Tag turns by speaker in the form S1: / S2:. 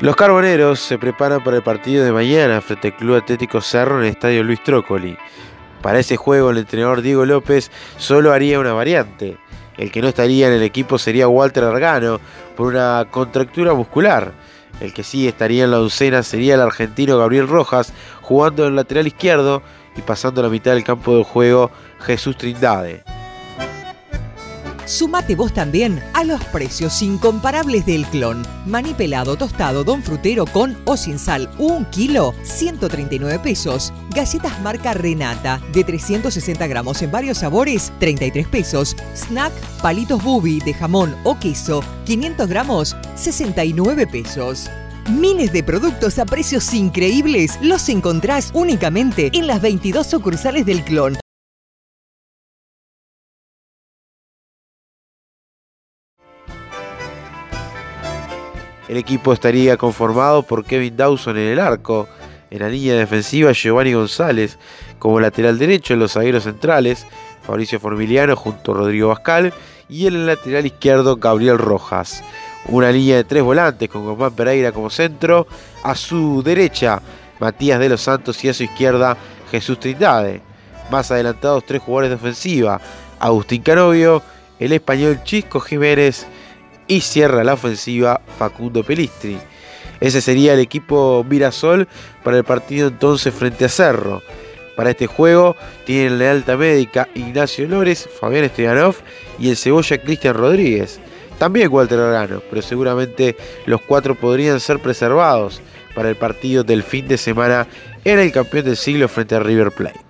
S1: Los carboneros se preparan para el partido de mañana frente al Club Atlético Cerro en el Estadio Luis Trócoli. Para ese juego el entrenador Diego López solo haría una variante. El que no estaría en el equipo sería Walter Argano por una contractura muscular. El que sí estaría en la docena sería el argentino Gabriel Rojas jugando en el lateral izquierdo y pasando la mitad del campo de juego Jesús Trindade.
S2: Sumate vos también a los precios incomparables del clon. Maní pelado tostado Don Frutero con o sin sal, un kilo, 139 pesos. Galletas marca Renata de 360 gramos en varios sabores, 33 pesos. Snack palitos bubi de jamón o queso, 500 gramos, 69 pesos. Miles de productos a precios increíbles los encontrás únicamente en las 22 sucursales del clon.
S1: El equipo estaría conformado por Kevin Dawson en el arco, en la línea defensiva Giovanni González como lateral derecho en los zagueros centrales, Fabricio Formiliano junto a Rodrigo Bascal y en el lateral izquierdo Gabriel Rojas. Una línea de tres volantes con Guzmán Pereira como centro, a su derecha Matías de los Santos y a su izquierda Jesús Trindade. Más adelantados tres jugadores de ofensiva, Agustín Canovio, el español Chisco Jiménez y cierra la ofensiva Facundo Pelistri. Ese sería el equipo Mirasol para el partido entonces frente a Cerro. Para este juego tienen la alta médica Ignacio Lores, Fabián Estebanov y el cebolla Cristian Rodríguez. También Walter Organo, pero seguramente los cuatro podrían ser preservados para el partido del fin de semana en el campeón del siglo frente a River Plate.